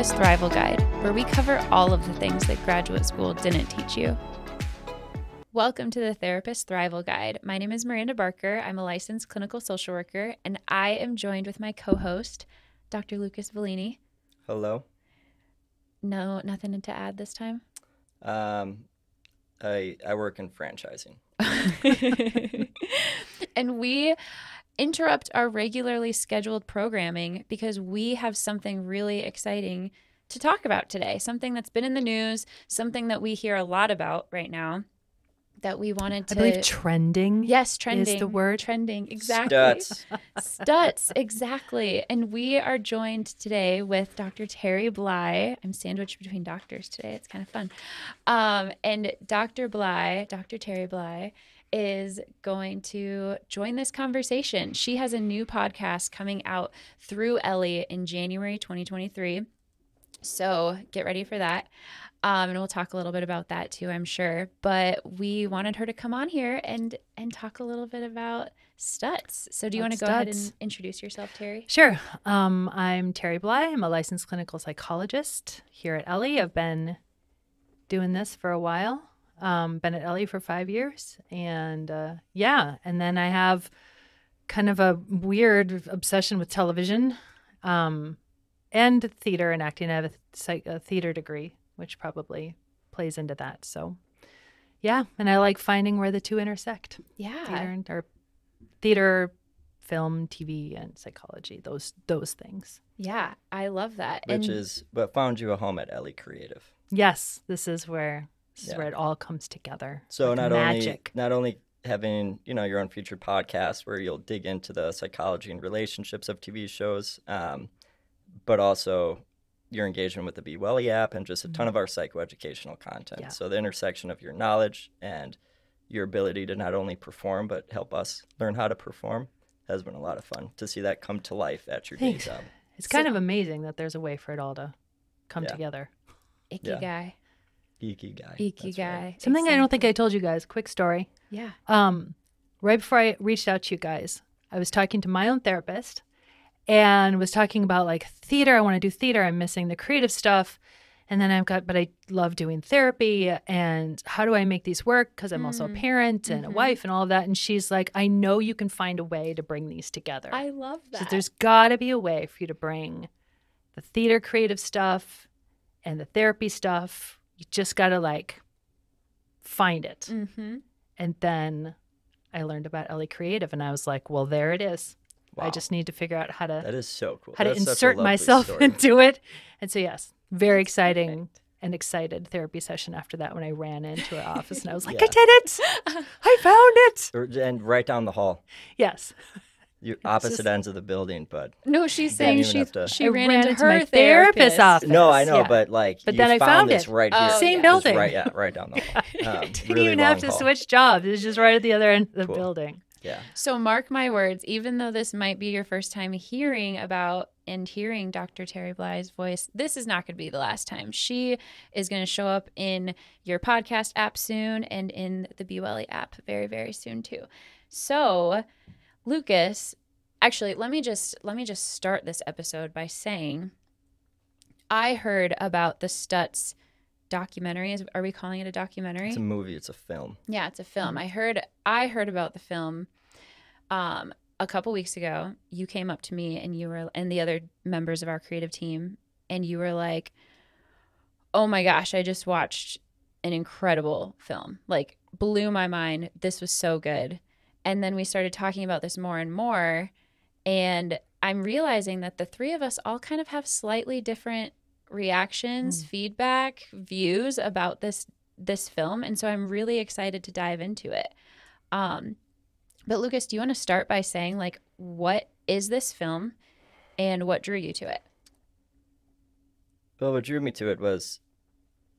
Therapist Thrival Guide, where we cover all of the things that graduate school didn't teach you. Welcome to the Therapist Thrival Guide. My name is Miranda Barker. I'm a licensed clinical social worker, and I am joined with my co host, Dr. Lucas Volini. Hello. No, nothing to add this time. Um, I I work in franchising. and we interrupt our regularly scheduled programming because we have something really exciting to talk about today. Something that's been in the news, something that we hear a lot about right now that we wanted to I believe trending. Yes, trending. is the word. Trending, exactly. Stutz. Stutz, exactly. And we are joined today with Dr. Terri Bly. I'm sandwiched between doctors today. It's kind of fun. Um, and Dr. Bly, Dr. Terri Bly, is going to join this conversation. She has a new podcast coming out through Ellie in January 2023. So get ready for that. Um, and we'll talk a little bit about that too, I'm sure. But we wanted her to come on here and and talk a little bit about Stutz. So do you want to go ahead and introduce yourself, Terri? Sure. Um, I'm Terri Bly. I'm a licensed clinical psychologist here at Ellie. I've been doing this for a while. Um, been at Ellie for five years, and uh, yeah, and then I have kind of a weird obsession with television, um, and theater and acting. I have a, psych- a theater degree, which probably plays into that. So, yeah, and I like finding where the two intersect. Yeah. theater and, or theater, film, TV, and psychology. Those those things. Yeah, I love that. which and is what found you a home at Ellie Creative. Yes, this is where this is where it all comes together. So like not only not only having you know your own future podcast where you'll dig into the psychology and relationships of TV shows, um, but also your engagement with the Be Welly app and just a ton of our psychoeducational content. Yeah. So the intersection of your knowledge and your ability to not only perform but help us learn how to perform has been a lot of fun to see that come to life at your day job. It's kind of amazing that there's a way for it all to come Yeah. together. icky yeah. guy. Geeky guy. Icky right. guy. Something I don't think I told you guys. Quick story. Yeah. Um, right before I reached out to you guys, I was talking to my own therapist and was talking about like theater. I want to do theater. I'm missing the creative stuff. And then I've got, but I love doing therapy. And how do I make these work? Because I'm also a Mm. parent and Mhm. a wife and all of that. And she's like, I know you can find a way to bring these together. I love So that. there's got to be a way for you to bring the theater creative stuff and the therapy stuff. You just got to like find it. mm-hmm. And then I learned about Ellie Creative and I was like, well, there it is. I just need to figure out how to That is so cool. how to That's such a insert myself story. into it. And so yes, very exciting perfect. and excited therapy session after that when I ran into her office and I was like, Yeah. I did it. I found it. And right down the hall. Yes. You're opposite just- ends of the building, but No, she's saying even she to- she ran, ran into into her my therapist's office. no, I know, yeah. but like, But you then I found, found this it. right Oh, here. Same yeah. Building. right, yeah, right down the hall. Um, Didn't really even have long to hall. switch jobs. it's just right at the other end of the Cool. building. Yeah, So mark my words, even though this might be your first time hearing about and hearing Dr. Terri Bly's voice, this is not going to be the last time. She is going to show up in your podcast app soon and in the BeWelly app very very soon too. So, Lucas, actually, let me just let me just start this episode by saying I heard about the Stutz documentary. Is, are we calling it a documentary? it's a movie. It's a film. Yeah, it's a film. I heard I heard about the film um a couple weeks ago. You came up to me and you were and the other members of our creative team and you were like, "Oh my gosh, I just watched an incredible film. Like blew my mind. This was so good." And then we started talking about this more and more and I'm realizing that the three of us all kind of have slightly different reactions, Mm. feedback, views about this this film and so I'm really excited to dive into it. Um but Lucas, do you want to start by saying like what is this film and what drew you to it? Well, what drew me to it was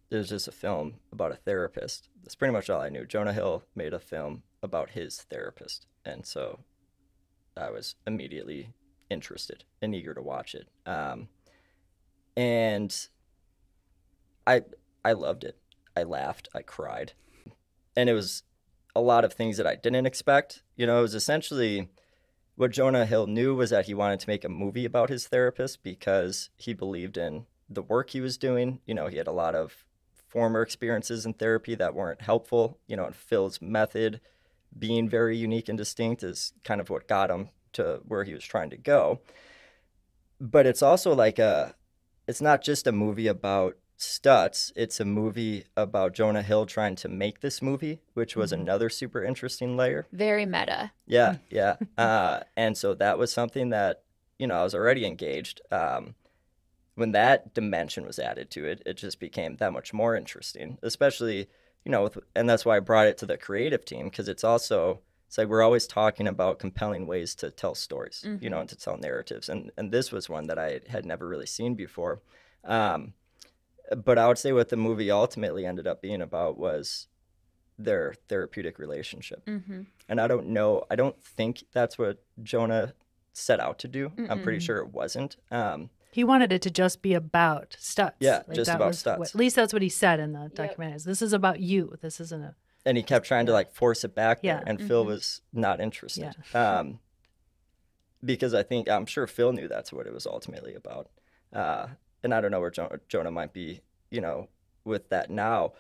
it was just a film about a therapist. That's pretty much all I knew. Jonah Hill made a film about his therapist, and so I was immediately interested and eager to watch it. Um, and I I loved it. I laughed. I cried, and it was a lot of things that I didn't expect. You know, it was essentially what Jonah Hill knew was that he wanted to make a movie about his therapist because he believed in the work he was doing. You know, he had a lot of former experiences in therapy that weren't helpful. You know, and Phil's method being very unique and distinct is kind of what got him to where he was trying to go. But it's also like a, it's not just a movie about Stutz. It's a movie about Jonah Hill trying to make this movie, which was Mhm. another super interesting layer. Very meta. Yeah, yeah. Uh, and so that was something that, you know, I was already engaged. Um, when that dimension was added to it, it just became that much more interesting, especially, you know, with, and that's why I brought it to the creative team because it's also, it's like we're always talking about compelling ways to tell stories, you know, and to tell narratives. And, and this was one that I had never really seen before. Um, but I would say what the movie ultimately ended up being about was their therapeutic relationship Mm-hmm. and I don't know. I don't think that's what Jonah set out to do. I'm pretty sure it wasn't. Um, He wanted it to just be about Stutz. Yeah, just that about was what- at least that's what he said in the documentary. is This is about you. This isn't a and he kept trying to like force it back there, Yeah. and Phil Mhm. was not interested. Um, because I think I'm sure Phil knew that's what it was ultimately about. Uh, and I don't know where jo- Jonah might be, you know, with that now,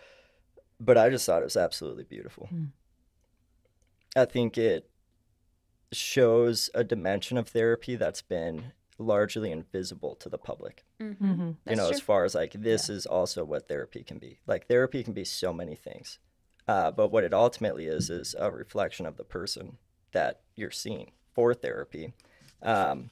but I just thought it was absolutely beautiful. Hmm. I think it shows a dimension of therapy that's been largely invisible to the public. Mm-hmm. Mhm. you That's know, true. as far as like this is also what therapy can be. Like therapy can be so many things, uh, but what it ultimately is is a reflection of the person that you're seeing for therapy. Um,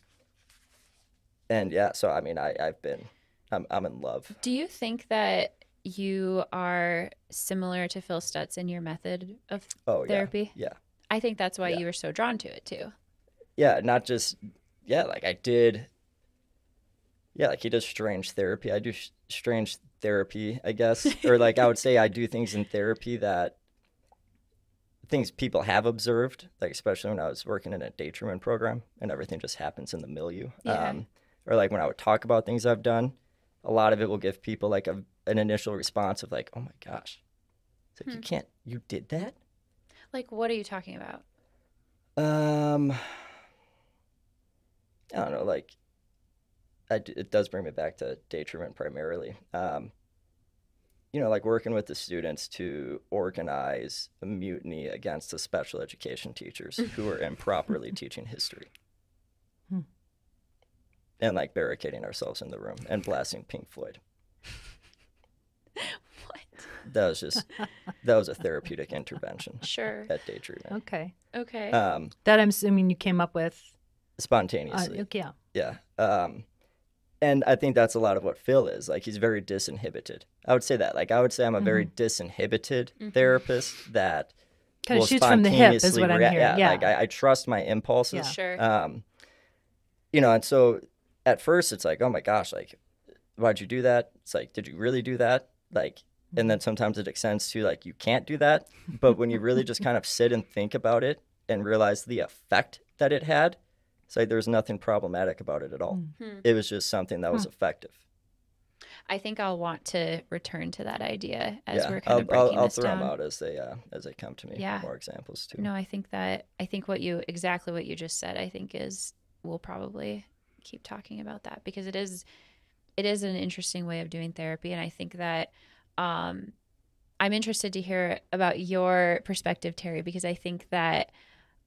and yeah, so I mean, I, I've been, I'm, I'm in love. Do you think that you are similar to Phil Stutz in your method of Oh therapy? yeah, yeah, I think that's why Yeah. you were so drawn to it too. yeah. Not just yeah, like I did. Yeah, like he does strange therapy. I do sh- strange therapy, I guess, or like I would say I do things in therapy that things people have observed, like especially when I was working in a day treatment program and everything just happens in the milieu. Yeah. Um, or like when I would talk about things I've done, a lot of it will give people like a, an initial response of like, oh my gosh. It's like, you can't, you did that? Like, what are you talking about? Um, I don't know. Like, I d it does bring me back to day treatment primarily. Um, you know, like working with the students to organize a mutiny against the special education teachers who are improperly teaching history. Hmm. And like barricading ourselves in the room and blasting Pink Floyd. What? That was just that was a therapeutic intervention Sure. at day treatment. okay. Okay. Um, That I'm assuming you came up with. Uh, spontaneously. okay, yeah. Yeah. Um, and I think that's a lot of what Phil is. Like he's very disinhibited. I would say that. Like I would say I'm a very disinhibited Mhm. therapist that Kind of shoots from the hip is what I'm rea- hearing. Yeah, Yeah. Like I, I trust my impulses. Yeah. Sure. Um, you know, and so at first it's like, oh my gosh, like, why'd you do that? It's like, did you really do that? Like, and then sometimes it extends to like, you can't do that. But when you really just kind of sit and think about it and realize the effect that it had, it's like was nothing problematic about it at all. Hmm. It was just something that was effective. I think I'll want to return to that idea as yeah, we're kind I'll, of breaking I'll, I'll this throw down. them out as they uh, as they come to me. Yeah. More examples too. No, I think that I think what you exactly what you just said. I think is we'll probably keep talking about that because it is it is an interesting way of doing therapy, and I think that um, I'm interested to hear about your perspective, Terri, because I think that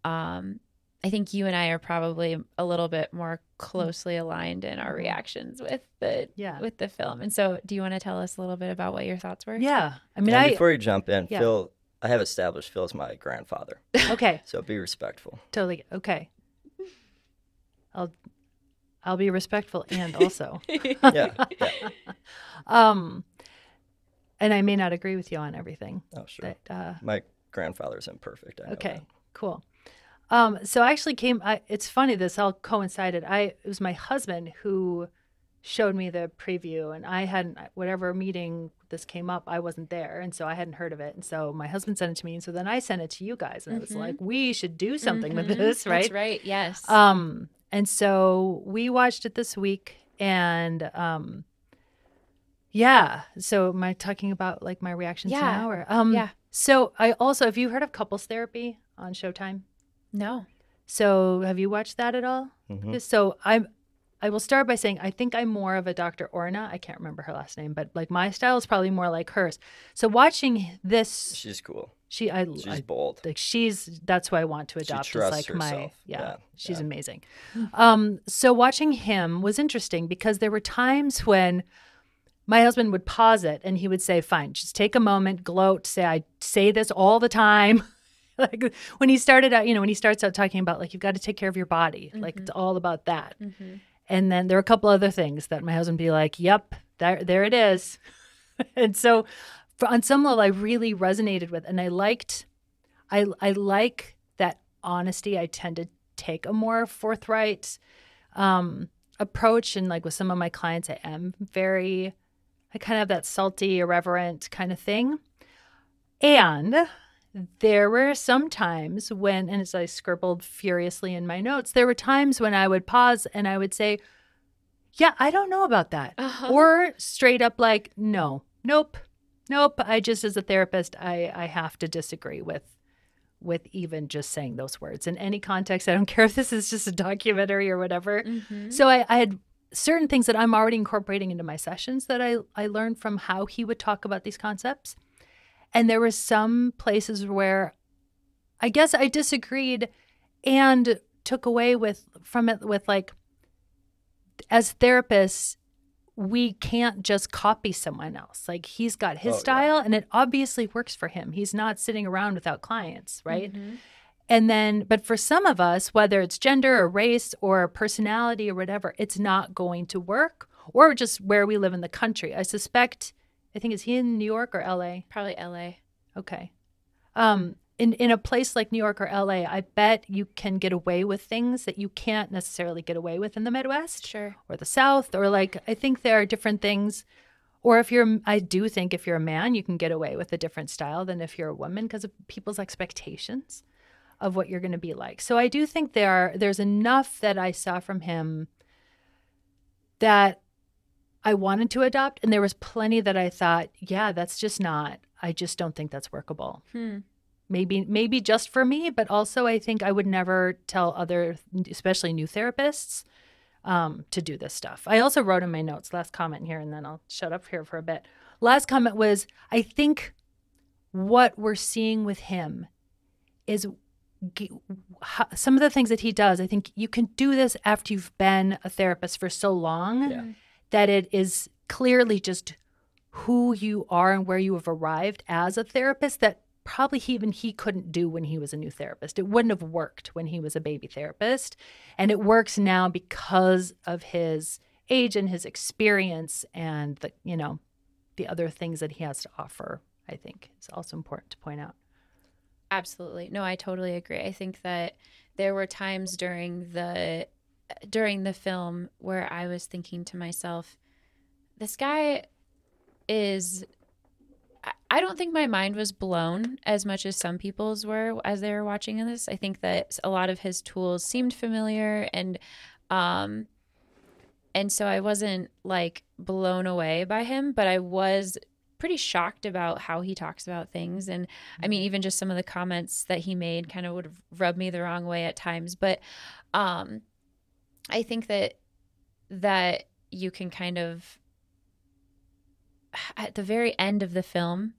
um, I think you and I are probably a little bit more closely aligned in our reactions with the Yeah. with the film. And so, do you want to tell us a little bit about what your thoughts were? Yeah. I mean, and I. before you jump in, Yeah. Phil, I have established Phil's my grandfather, Okay. so be respectful. Totally. Okay. I'll. I'll be respectful and also. Yeah. yeah. um, and I may not agree with you on everything. Oh, sure. That uh, My grandfather's imperfect. I Okay, that. cool. Um, so I actually came. I, it's funny this all coincided. I it was my husband who showed me the preview, and I hadn't whatever meeting this came up. I wasn't there, and so I hadn't heard of it. And so my husband sent it to me, and so then I sent it to you guys, and I was Mhm. like, we should do something with Mhm. this, right? That's right. Yes. Um, and so we watched it this week, and um, yeah. So am I talking about like my reactions Yeah. now, or um, Yeah. So I also have you heard of couples therapy on Showtime? No. So have you watched that at all? Mhm. So I'm I will start by saying I think I'm more of a Dr. Orna. I can't remember her last name, but like my style is probably more like hers. So watching this, She's cool. she I, She's I bold. like she's that's who I want to adopt. Is trusts like my herself. yeah, Yeah, she's yeah. amazing. Um, so watching him was interesting because there were times when my husband would pause it and he would say, "Fine, just take a moment, gloat, say I say this all the time." like when he started out, you know, when he starts out talking about like you've got to take care of your body, like it's all about that. Mm-hmm. And then there are a couple other things that my husband would be like, "Yep, there there it is." and so for, on some level I really resonated with and I liked I I like that honesty. I tend to take a more forthright um approach and like with some of my clients I am very I kind of have that salty, irreverent kind of thing. And there were some times when, and as I scribbled furiously in my notes, there were times when I would pause and I would say, Yeah, I don't know about that. Uh-huh. Or straight up, like, No, nope, nope. I just, as a therapist, I, I have to disagree with. With even just saying those words in any context, I don't care if this is just a documentary or whatever. Mm-hmm. So I, I had certain things that I'm already incorporating into my sessions that I, I learned from how he would talk about these concepts. And there were some places where I guess I disagreed and took away with from it with like as therapists, we can't just copy someone else. Like he's got his Oh, yeah. style and it obviously works for him. He's not sitting around without clients, right? Mhm. And then, but for some of us, whether it's gender or race or personality or whatever, it's not going to work or just where we live in the country. I suspect, I think, is he in New York or LA? Probably LA. Okay. Um, in, in a place like New York or LA, I bet you can get away with things that you can't necessarily get away with in the Midwest Sure. or the South, or like, I think there are different things. Or if you're, I do think if you're a man, you can get away with a different style than if you're a woman because of people's expectations of what you're going to be like. So I do think there are, there's enough that I saw from him that I wanted to adopt, and there was plenty that I thought, yeah, that's just not. I just don't think that's workable. Hmm. Maybe, maybe just for me, but also I think I would never tell other, especially new therapists, um, to do this stuff. I also wrote in my notes, last comment here, and then I'll shut up here for a bit. Last comment was I think what we're seeing with him is some of the things that he does. I think you can do this after you've been a therapist for so long Yeah. That it is clearly just who you are and where you have arrived as a therapist that probably he, even he couldn't do when he was a new therapist. It wouldn't have worked when he was a baby therapist. And it works now because of his age and his experience and the, you know, the other things that he has to offer, I think is also important to point out. Absolutely. No, I totally agree. I think that there were times during the during the film where I was thinking to myself, this guy is I- don't think my mind was blown as much as some people's were as they were watching this. I think that a lot of his tools seemed familiar and um and so I wasn't like blown away by him, but I was pretty shocked about how he talks about things and I mean even just some of the comments that he made kind of would rub me the wrong way at times, but um I think that that you can kind of at the very end of the film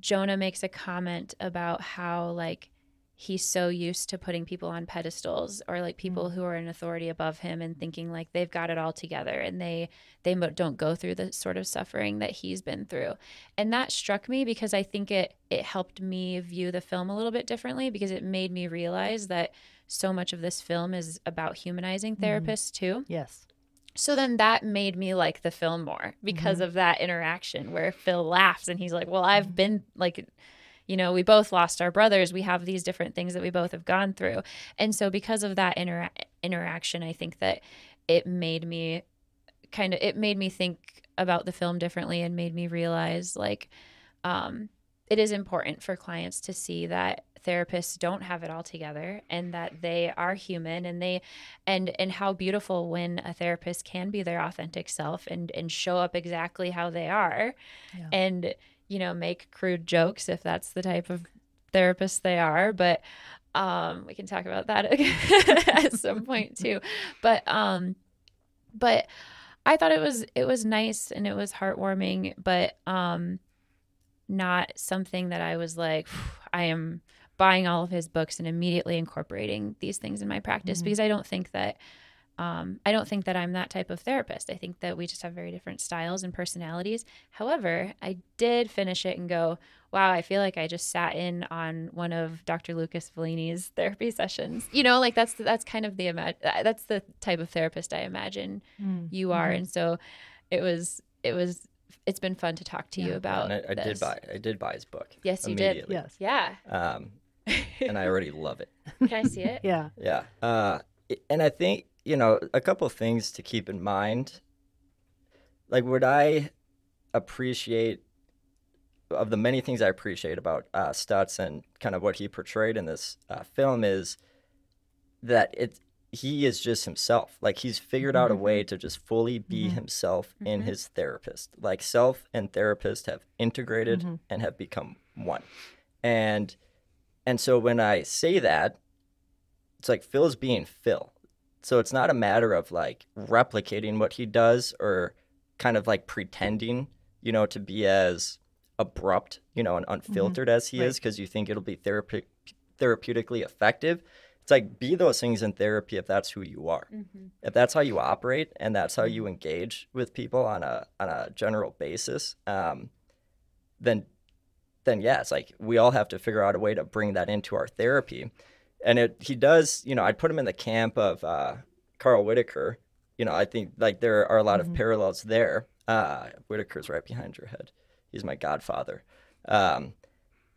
Jonah makes a comment about how like he's so used to putting people on pedestals or like mm-hmm. people who are in authority above him and thinking like they've got it all together and they they don't go through the sort of suffering that he's been through. And that struck me because I think it it helped me view the film a little bit differently because it made me realize that so much of this film is about humanizing mm-hmm. therapists too. Yes. So then that made me like the film more because mm-hmm. of that interaction where Phil laughs and he's like, Well, I've mm-hmm. been like, you know, we both lost our brothers. We have these different things that we both have gone through. And so because of that intera- interaction, I think that it made me kind of, it made me think about the film differently and made me realize like, um, it is important for clients to see that therapists don't have it all together and that they are human and they and and how beautiful when a therapist can be their authentic self and and show up exactly how they are Yeah. and you know make crude jokes if that's the type of therapist they are but um we can talk about that at some point too but um but I thought it was it was nice and it was heartwarming, but um not something that I was like I am buying all of his books and immediately incorporating these things in my practice Mhm. because I don't think that um, I don't think that I'm that type of therapist. I think that we just have very different styles and personalities. However, I did finish it and go, wow, I feel like I just sat in on one of Dr. Lucas Volini's therapy sessions. You know, like that's that's kind of the ima- that's the type of therapist I imagine Mm. you are, Mhm. and so it was it was it's been fun to talk to you about. and I, I did buy I did buy his book. Yes, you did. Yes. Yeah. Um, and I already love it. Can I see it? Yeah. Yeah. Uh, and I think, you know, a couple things to keep in mind. Like, what I appreciate of the many things I appreciate about uh, Stutz and kind of what he portrayed in this uh, film is that it he is just himself. Like he's figured out a way to just fully be Mhm. himself in Mhm. his therapist. Like self and therapist have integrated Mhm. and have become one. And and so when I say that, it's like Phil's being Phil. So it's not a matter of like replicating what he does or kind of like pretending, you know, to be as abrupt, you know, and unfiltered as he Right. is because you think it'll be therapeutic therapeutically effective. It's like be those things in therapy if that's who you are. Mm-hmm. If that's how you operate and that's how you engage with people on a on a general basis, um, then then yeah, it's like we all have to figure out a way to bring that into our therapy. And it he does, you know, I'd put him in the camp of uh, Carl Whitaker. You know, I think like there are a lot Mhm. of parallels there. Uh, Whitaker's right behind your head. He's my godfather. Um,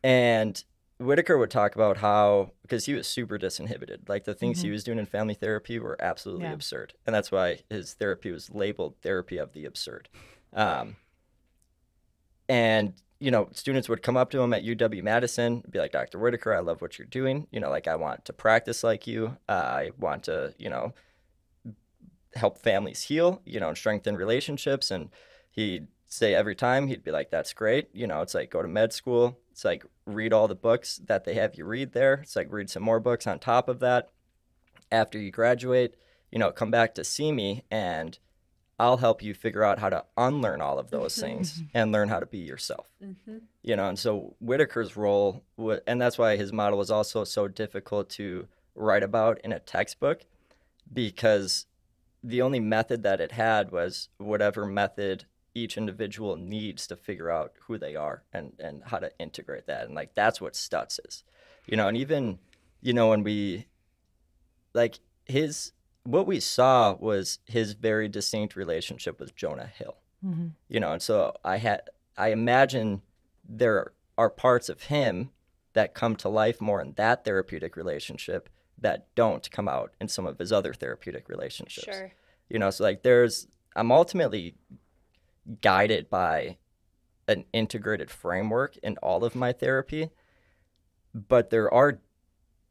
and Whitaker would talk about how because he was super disinhibited, like the things he Mhm. was doing in family therapy were absolutely Yeah. absurd, and that's why his therapy was labeled therapy of the absurd. Um, and you know, students would come up to him at UW Madison, be like, "Dr. Whitaker, I love what you're doing. You know, like I want to practice like you. Uh, I want to, you know, help families heal. You know, and strengthen relationships." And he'd say every time he'd be like, "That's great. You know, it's like go to med school. It's like read all the books that they have you read there. It's like read some more books on top of that. After you graduate, you know, come back to see me and." I'll help you figure out how to unlearn all of those things and learn how to be yourself Mm-hmm. you know and so whitaker's role and that's why his model was also so difficult to write about in a textbook because the only method that it had was whatever method each individual needs to figure out who they are and and how to integrate that and like that's what stutz is you know and even you know when we like his what we saw was his very distinct relationship with jonah hill Mhm. you know and so i had i imagine there are parts of him that come to life more in that therapeutic relationship that don't come out in some of his other therapeutic relationships Sure. you know so like there's i'm ultimately guided by an integrated framework in all of my therapy but there are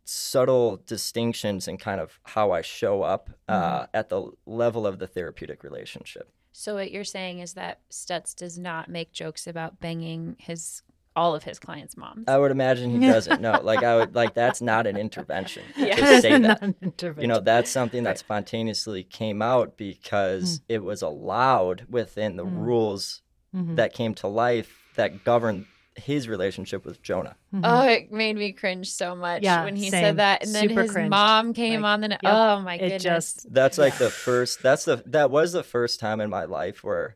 subtle distinctions in kind of how i show up uh, at the level of the therapeutic relationship. So what you're saying is that Stutz does not make jokes about banging his all of his clients' moms. I would imagine he doesn't know. Like I would like that's not an intervention. Yeah. To say Not that. an You know, that's something that Right. spontaneously came out because it was allowed within the Mm. rules Mhm. that came to life that governed his relationship with Jonah. Mhm. Oh, it made me cringe so much Yeah, when he same. said that, and then Super his cringed. mom came Like, on the. yep, oh my it goodness! just That's like the first that's the that was the first time in my life where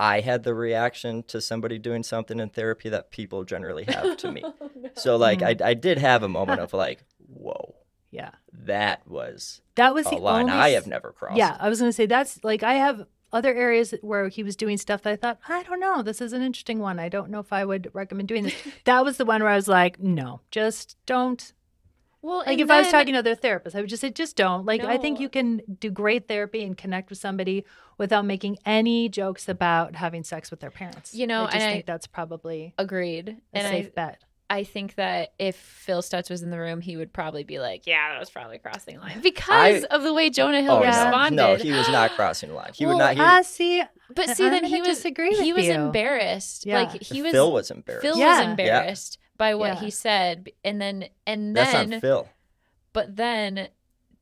I had the reaction to somebody doing something in therapy that people generally have to me. Oh, so like mm-hmm. I, I did have a moment of like, whoa, yeah. that was That was a the line only I s- have never crossed. Yeah, I was gonna say that's like I have other areas where he was doing stuff that I thought I don't know. This is an interesting one. I don't know if I would recommend doing this. that was the one where I was like, no, just don't. Well, Like and if I was talking to other therapists, I would just say, just don't. Like I think you can do great therapy and connect with somebody without making any jokes about having sex with their parents. You know, I just and I- think that's probably agreed, a and safe I bet. I think that if Phil Stutz was in the room, he would probably be like, "Yeah, that was probably crossing the line," because of the way Jonah Hill Oh responded. no, no, he was not crossing the line. He Well, would not. He, Ah, see, but see, I'm then he was disagree he was you. embarrassed. Yeah. Like he was Phil was embarrassed. Phil Yeah. was embarrassed by what Yeah. he said, and then and then That's then not Phil. but then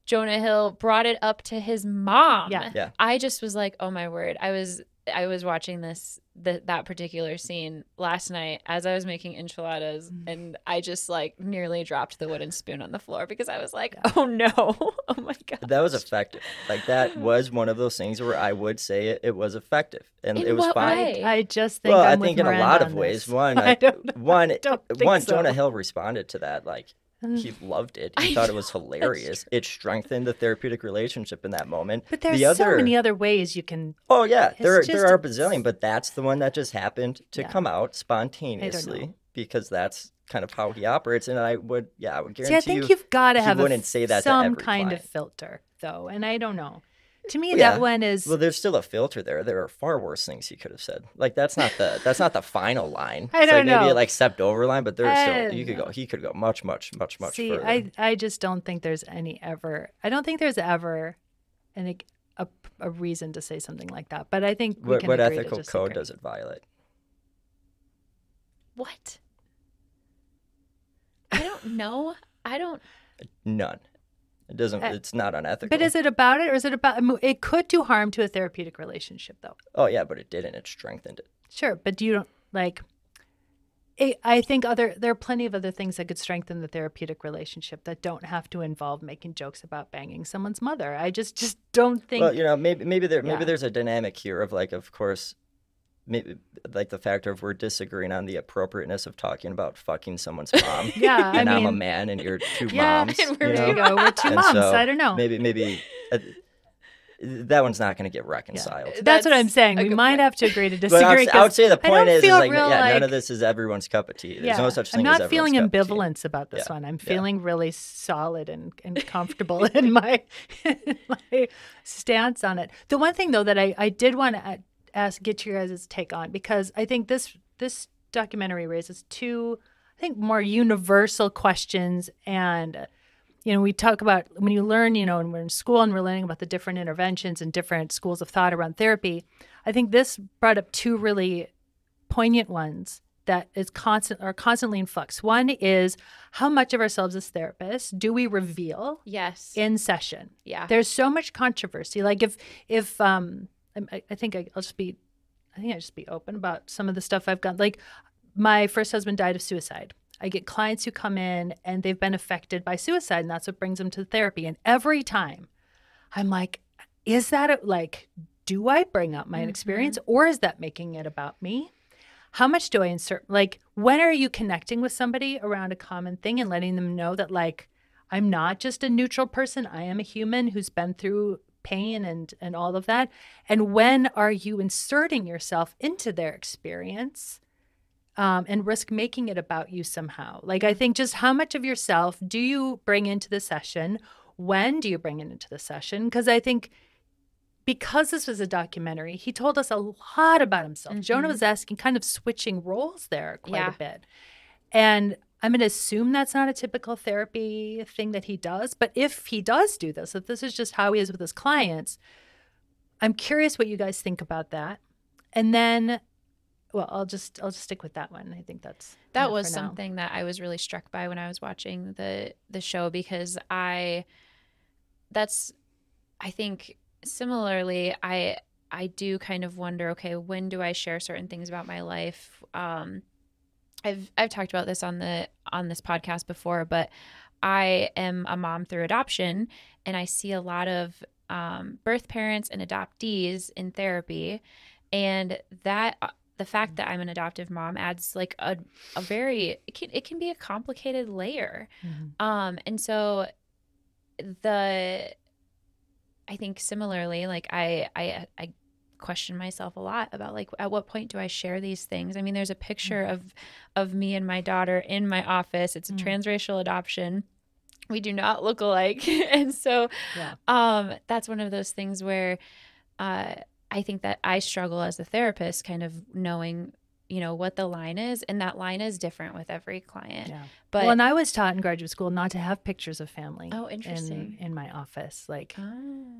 Jonah Hill brought it up to his mom. Yeah. Yeah. I just was like, oh my word. I was I was watching this the, that particular scene last night as I was making enchiladas Mm. and I just like nearly dropped the wooden spoon on the floor because I was like, oh no. Oh my god. That was effective. Like that was one of those things where I would say it, it was effective, and In it was what fine. way? I just think Well, I'm I with think in a lot of ways. this. One, I I, don't know. one, don't think one. so. Jonah Hill responded to that like Mm. he loved it. He I thought it was hilarious. It strengthened the therapeutic relationship in that moment. But there's the other, so many other ways you can. Oh yeah, It's there there are a bazillion, but that's the one that just happened to Yeah. come out spontaneously because that's kind of how he operates. And I would, yeah, I would guarantee See, I think you, you've got to have a wouldn't say that some kind of filter, though, and I don't know. To me, Well, yeah. that one is. Well, there's still a filter there. There are far worse things he could have said. Like that's not the that's not the final line. I It's don't like maybe like stepped over line, but there's still you could go he could go much much much much See, further. I I just don't think there's any ever. I don't think there's ever any a, a reason to say something like that. But I think we what can what agree to ethical code does it violate? What? I don't know. I don't None. It doesn't. Uh, it's not unethical. But is it about it, or is it about? It could do harm to a therapeutic relationship, though. Oh yeah, but it didn't. It strengthened it. Sure, but do you don't like. It, I think other there are plenty of other things that could strengthen the therapeutic relationship that don't have to involve making jokes about banging someone's mother. I just just don't think. Well, you know, maybe maybe there maybe there's a dynamic here of like, of course, like the factor of we're disagreeing on the appropriateness of talking about fucking someone's mom. yeah, and I'm a man, and you're two yeah, moms. and you we're there know? you go. We're two And moms. so I don't know. Maybe maybe uh, that one's not going to get reconciled. That's, what I'm saying. We might point. have to agree to But I would, I would 'cause say the point is, is like, real yeah, none of this is everyone's cup of tea. There's yeah, no such I'm thing not as feeling everyone's cup of tea. ambivalence about this Yeah, one. I'm yeah. feeling really solid and, and comfortable in my in my stance on it. The one thing though that I, I did want to ask get your guys' take on because I think this this documentary raises two I think more universal questions and you know we talk about when you learn you know and we're in school and we're learning about the different interventions and different schools of thought around therapy i think this brought up two really poignant ones that is constant are constantly in flux one is how much of ourselves as therapists do we reveal Yes. in session yeah. there's so much controversy like if if um i, I think I, i'll just be i think i just be open about some of the stuff i've got. Like my first husband died of suicide. I get clients who come in and they've been affected by suicide and that's what brings them to therapy. And every time i'm like is that a, like do i bring up my experience mm-hmm. or is that making it about me? How much do i insert like when are you connecting with somebody around a common thing and letting them know that like i'm not just a neutral person. I am a human who's been through pain and and all of that. And when are you inserting yourself into their experience um, and risk making it about you somehow? Like i think just how much of yourself do you bring into the session? When do you bring it into the session? Because i think because this was a documentary he told us a lot about himself. Jonah Mhm. was asking kind of switching roles there quite Yeah. a bit. And I'm going to assume that's not a typical therapy thing that he does. But if he does do this, if this is just how he is with his clients, I'm curious what you guys think about that. And then, well, I'll just I'll just stick with that one. I think that's that was something that I was really struck by when I was watching the the show because I that's I think similarly I I do kind of wonder okay when do I share certain things about my life um I've I've talked about this on the on this podcast before but I am a mom through adoption and I see a lot of um, birth parents and adoptees in therapy and that uh, the fact that I'm an adoptive mom adds like a, a very it can it can be a complicated layer Mhm. um and so the I think similarly like I I I question myself a lot about like at what point do I share these things I mean there's a picture of of me and my daughter in my office it's a Mm. transracial adoption we do not look alike and so Yeah. um that's one of those things where uh i think that i struggle as a therapist kind of knowing you know what the line is and that line is different with every client Yeah. but well, and I was taught in graduate school not to have pictures of family. Oh, interesting. In, my office, like Ah.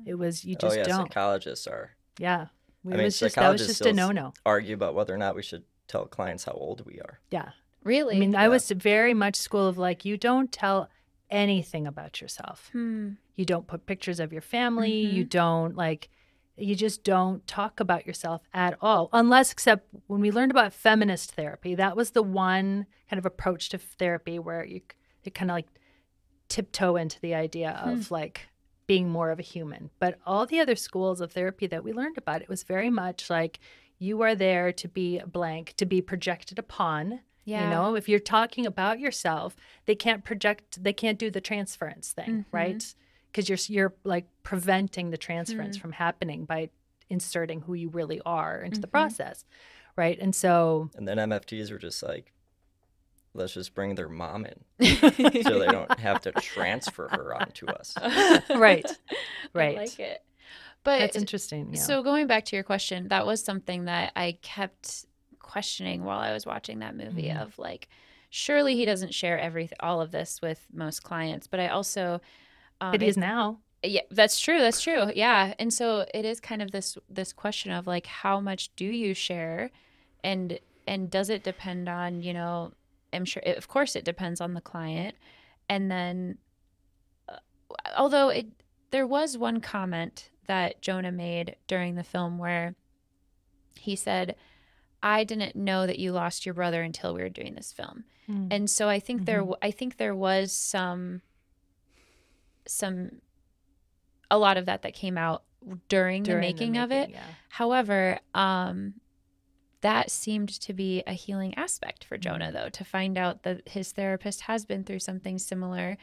it was, you Oh just yeah, don't. psychologists are Yeah. It I mean, was just that was psychologists just a still no no. argue about whether or not we should tell clients how old we are. Yeah. really I mean, I was very much school of like, you don't tell anything about yourself. Hmm. You don't put pictures of your family. You don't like, you just don't talk about yourself at all, unless, except when we learned about feminist therapy, that was the one kind of approach to therapy where you, you kind of like tiptoe into the idea of like being more of a human. But all the other schools of therapy that we learned about, it was very much like you are there to be blank, to be projected upon. Yeah. You know, if you're talking about yourself, they can't project, they can't do the transference thing, mm-hmm. right? Because you're you're like preventing the transference mm. from happening by inserting who you really are into the mm-hmm. process, right? And so, And then MFTs were just like, let's just bring their mom in so they don't have to transfer her onto us. right, Right. I like it. But That's interesting. Yeah. So going back to your question, that was something that I kept questioning while I was watching that movie Mm-hmm. of like surely he doesn't share every all of this with most clients, but I also um, it it- is now. yeah, that's true. That's true. Yeah. And so it is kind of this this question of like how much do you share and and does it depend on, you know, I'm sure of course it depends on the client. And then uh, although it there was one comment that Jonah made during the film where he said I didn't know that you lost your brother until we were doing this film. Mm. And so I think there Mhm. w I think there was some some a lot of that that came out during, the During making of it. Yeah. However, um that seemed to be a healing aspect for Jonah Mm-hmm. though to find out that his therapist has been through something similar.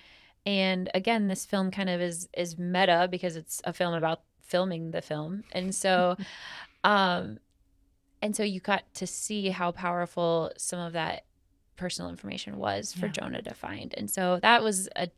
And again, this film kind of is is meta because it's a film about filming the film. And so um and so you got to see how powerful some of that personal information was for Yeah. Jonah to find. And so that was a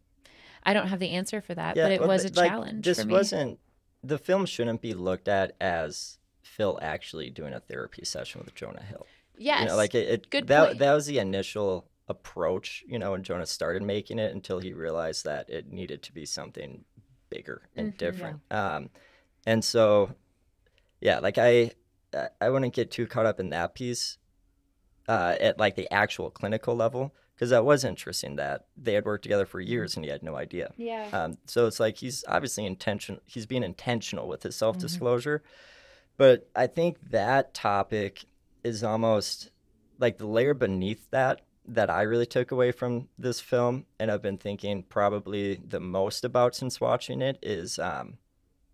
I don't have the answer for that, Yeah, but it was a like, challenge This for me. wasn't the film shouldn't be looked at as Phil actually doing a therapy session with Jonah Hill. yes. You know, like it, it Good that point. that was the initial approach, you know, when Jonah started making it until he realized that it needed to be something bigger and Mhm. different. Um and so yeah, like I I- wouldn't get too caught up in that piece uh at like the actual clinical level because that was interesting that they had worked together for years and he had no idea. yeah. Um, so it's like he's obviously intention. He's being intentional with his Mm-hmm. self disclosure, but I think that topic is almost like the layer beneath that that I really took away from this film, and I've been thinking probably the most about since watching it is um,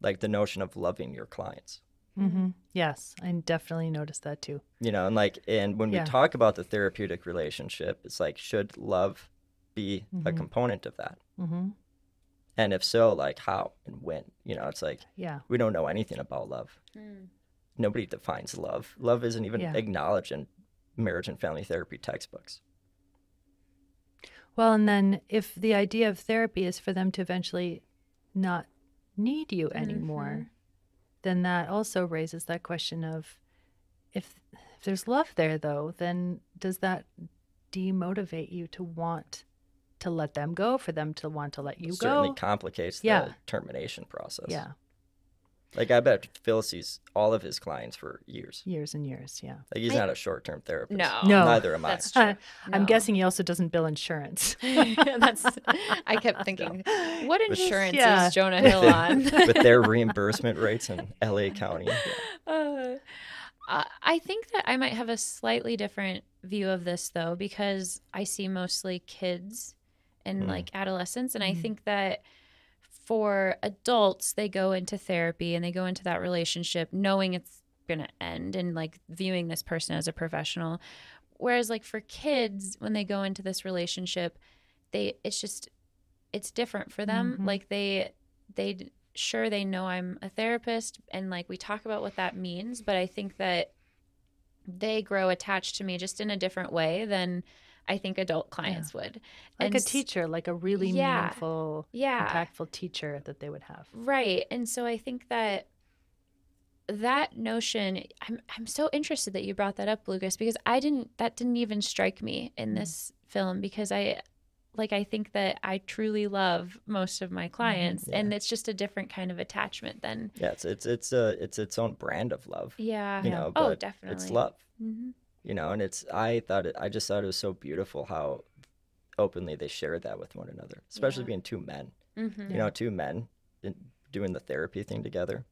like the notion of loving your clients. Mm-hmm. Yes, I definitely noticed that too. You know, and like, and when Yeah. we talk about the therapeutic relationship, it's like, should love be a Mhm. component of that? hmm And if so, like how and when? You know, it's like Yeah. we don't know anything about love. Mm. Nobody defines love. Love isn't even Yeah. acknowledged in marriage and family therapy textbooks. Well, and then if the idea of therapy is for them to eventually not need you anymore, then that also raises that question of if if there's love there though, then does that demotivate you to want to let them go, for them to want to let you It certainly go? complicates Yeah. the termination process. Yeah, Like I bet Phil sees all of his clients for years. years and years. Yeah. Like he's I- not a short term therapist. No. No. Neither am I. That's true. Uh, I'm guessing he also doesn't bill insurance. That's I kept thinking, what With- insurance Yeah. is Jonah Hill on? With their reimbursement rates in LA County. Uh, I- I think that I might have a slightly different view of this though, because I see mostly kids and Mm. like adolescents. And I Mm. think that for adults, they go into therapy and they go into that relationship knowing it's going to end and like viewing this person as a professional. Whereas, like for kids, when they go into this relationship, they, it's just, it's different for them. Mhm. Like they, they, sure they know I'm a therapist and like we talk about what that means, but I think that they grow attached to me just in a different way than I think adult clients would. like And a s- teacher, like a really Yeah. meaningful, Yeah. impactful teacher that they would have. Right. And so I think that that notion I'm I'm so interested that you brought that up, Lucas, because I didn't that didn't even strike me in Mm. this film because I like I think that I truly love most of my clients and it's just a different kind of attachment than Yeah, it's it's it's a it's its own brand of love. yeah. You Yeah. know, oh, definitely. it's love. hmm you know and it's i thought it i just thought it was so beautiful how openly they shared that with one another, especially Yeah. being two men. Mhm. You know, two men in, doing the therapy thing together,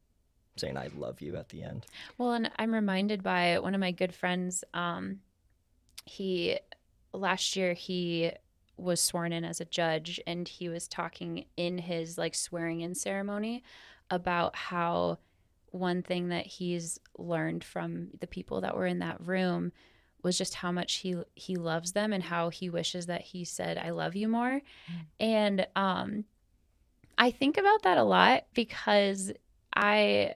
saying "I love you" at the end. Well, and I'm reminded by one of my good friends. Um, he last year he was sworn in as a judge, and he was talking in his like swearing in ceremony about how one thing that he's learned from the people that were in that room was just how much he he loves them and how he wishes that he said I love you more. And um I think about that a lot because I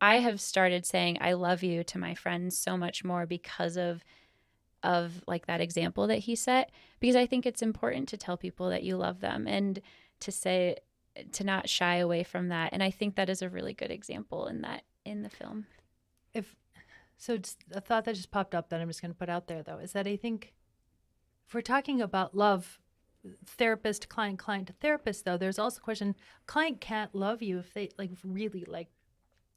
I have started saying I love you to my friends so much more because of of like that example that he set because I think it's important to tell people that you love them and to say to not shy away from that and I think that is a really good example in that in the film. if so just a thought that just popped up that i'm just going to put out there though is that i think if we're talking about love therapist client client to therapist though there's also a question client can't love you if they like really like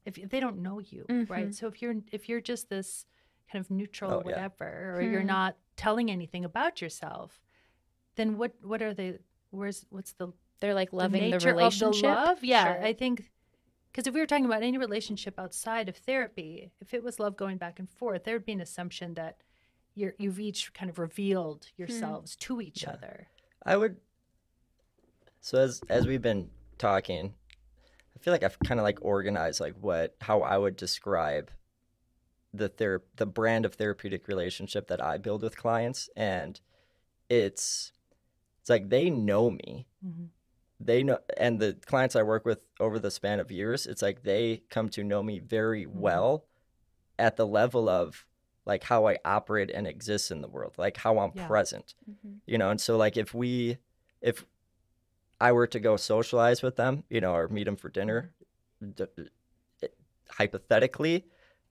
if, if they don't know you right Mhm. so if you're if you're just this kind of neutral Oh, yeah. whatever or you're Hmm. not telling anything about yourself then what what are they where's what's the They're like loving the, nature relationship. Of the love. Yeah, Sure. I think because if we were talking about any relationship outside of therapy, if it was love going back and forth, there would be an assumption that you're you've each kind of revealed yourselves to each Yeah. other. I would. So as as we've been talking, I feel like I've kind of like organized like what how I would describe the ther- the brand of therapeutic relationship that I build with clients, and it's it's like they know me. Mhm. They know, and the clients I work with over the span of years, it's like they come to know me very mm-hmm. well at the level of like how I operate and exist in the world, like how I'm Yeah. present Mhm. you know and so like if we if i were to go socialize with them you know or meet them for dinner mm-hmm. d- uh, hypothetically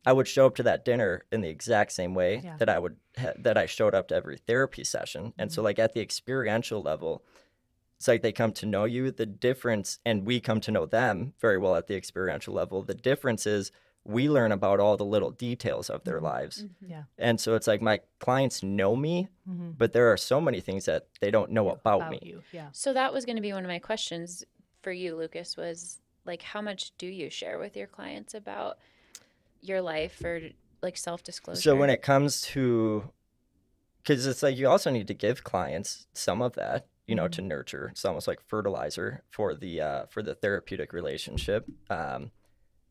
i would show up to that dinner in the exact same way Yeah. that i would ha- that i showed up to every therapy session and so mm-hmm. like at the experiential level it's like they come to know you the difference and we come to know them very well at the experiential level the difference is we learn about all the little details of their Mhm. lives Mhm. Yeah. and so it's like my clients know me Mm-hmm. but there are so many things that they don't know about, me. you. Yeah. So that was going to be one of my questions for you, Lucas, was like, how much do you share with your clients about your life or like self disclosure? So when it comes to, because it's like you also need to give clients some of that, you know, Mhm. to nurture. It's almost like fertilizer for the uh, for the therapeutic relationship. Um,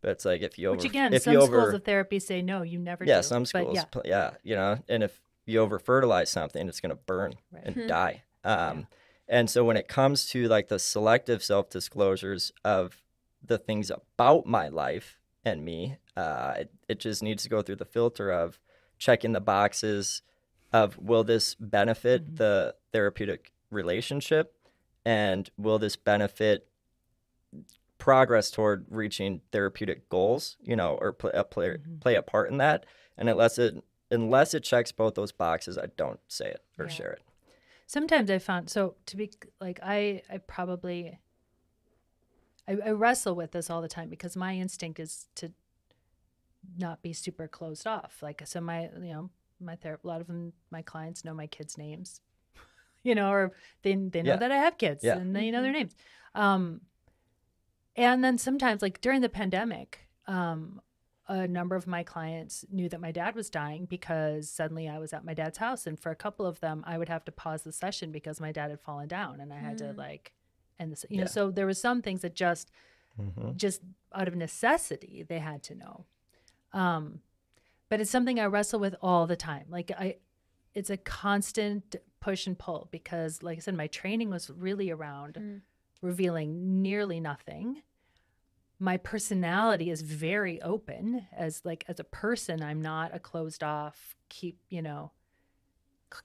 but it's like if you over, Which again, some you schools of therapy say no, you never yeah, do. some But schools, yeah. yeah, you know, and if you over fertilize something, it's gonna burn Right. and Mhm. die. Um, And so when it comes to like the selective self disclosures of the things about my life and me, uh, it, it just needs to go through the filter of checking the boxes of will this benefit Mhm. the therapeutic relationship and will this benefit progress toward reaching therapeutic goals you know or play a play, Mhm. play a part in that and unless it unless it checks both those boxes i don't say it or Yeah. share it sometimes I found so to be like I I probably I, I wrestle with this all the time because my instinct is to not be super closed off. Like so my you know my ther- a lot of them my clients know my kids' names, you know, or they they know Yeah. that I have kids Yeah. and they know their names. Um, and then sometimes like during the pandemic, um, a number of my clients knew that my dad was dying because suddenly I was at my dad's house. And for a couple of them, I would have to pause the session because my dad had fallen down and I had to Mm. like end this. You know, so there was some things that just, mm-hmm. just out of necessity, they had to know. Um, but it's something I wrestle with all the time. Like I, it's a constant push and pull because, like I said, my training was really around Mm. revealing nearly nothing. My personality is very open. As like as a person i'm not a closed off keep you know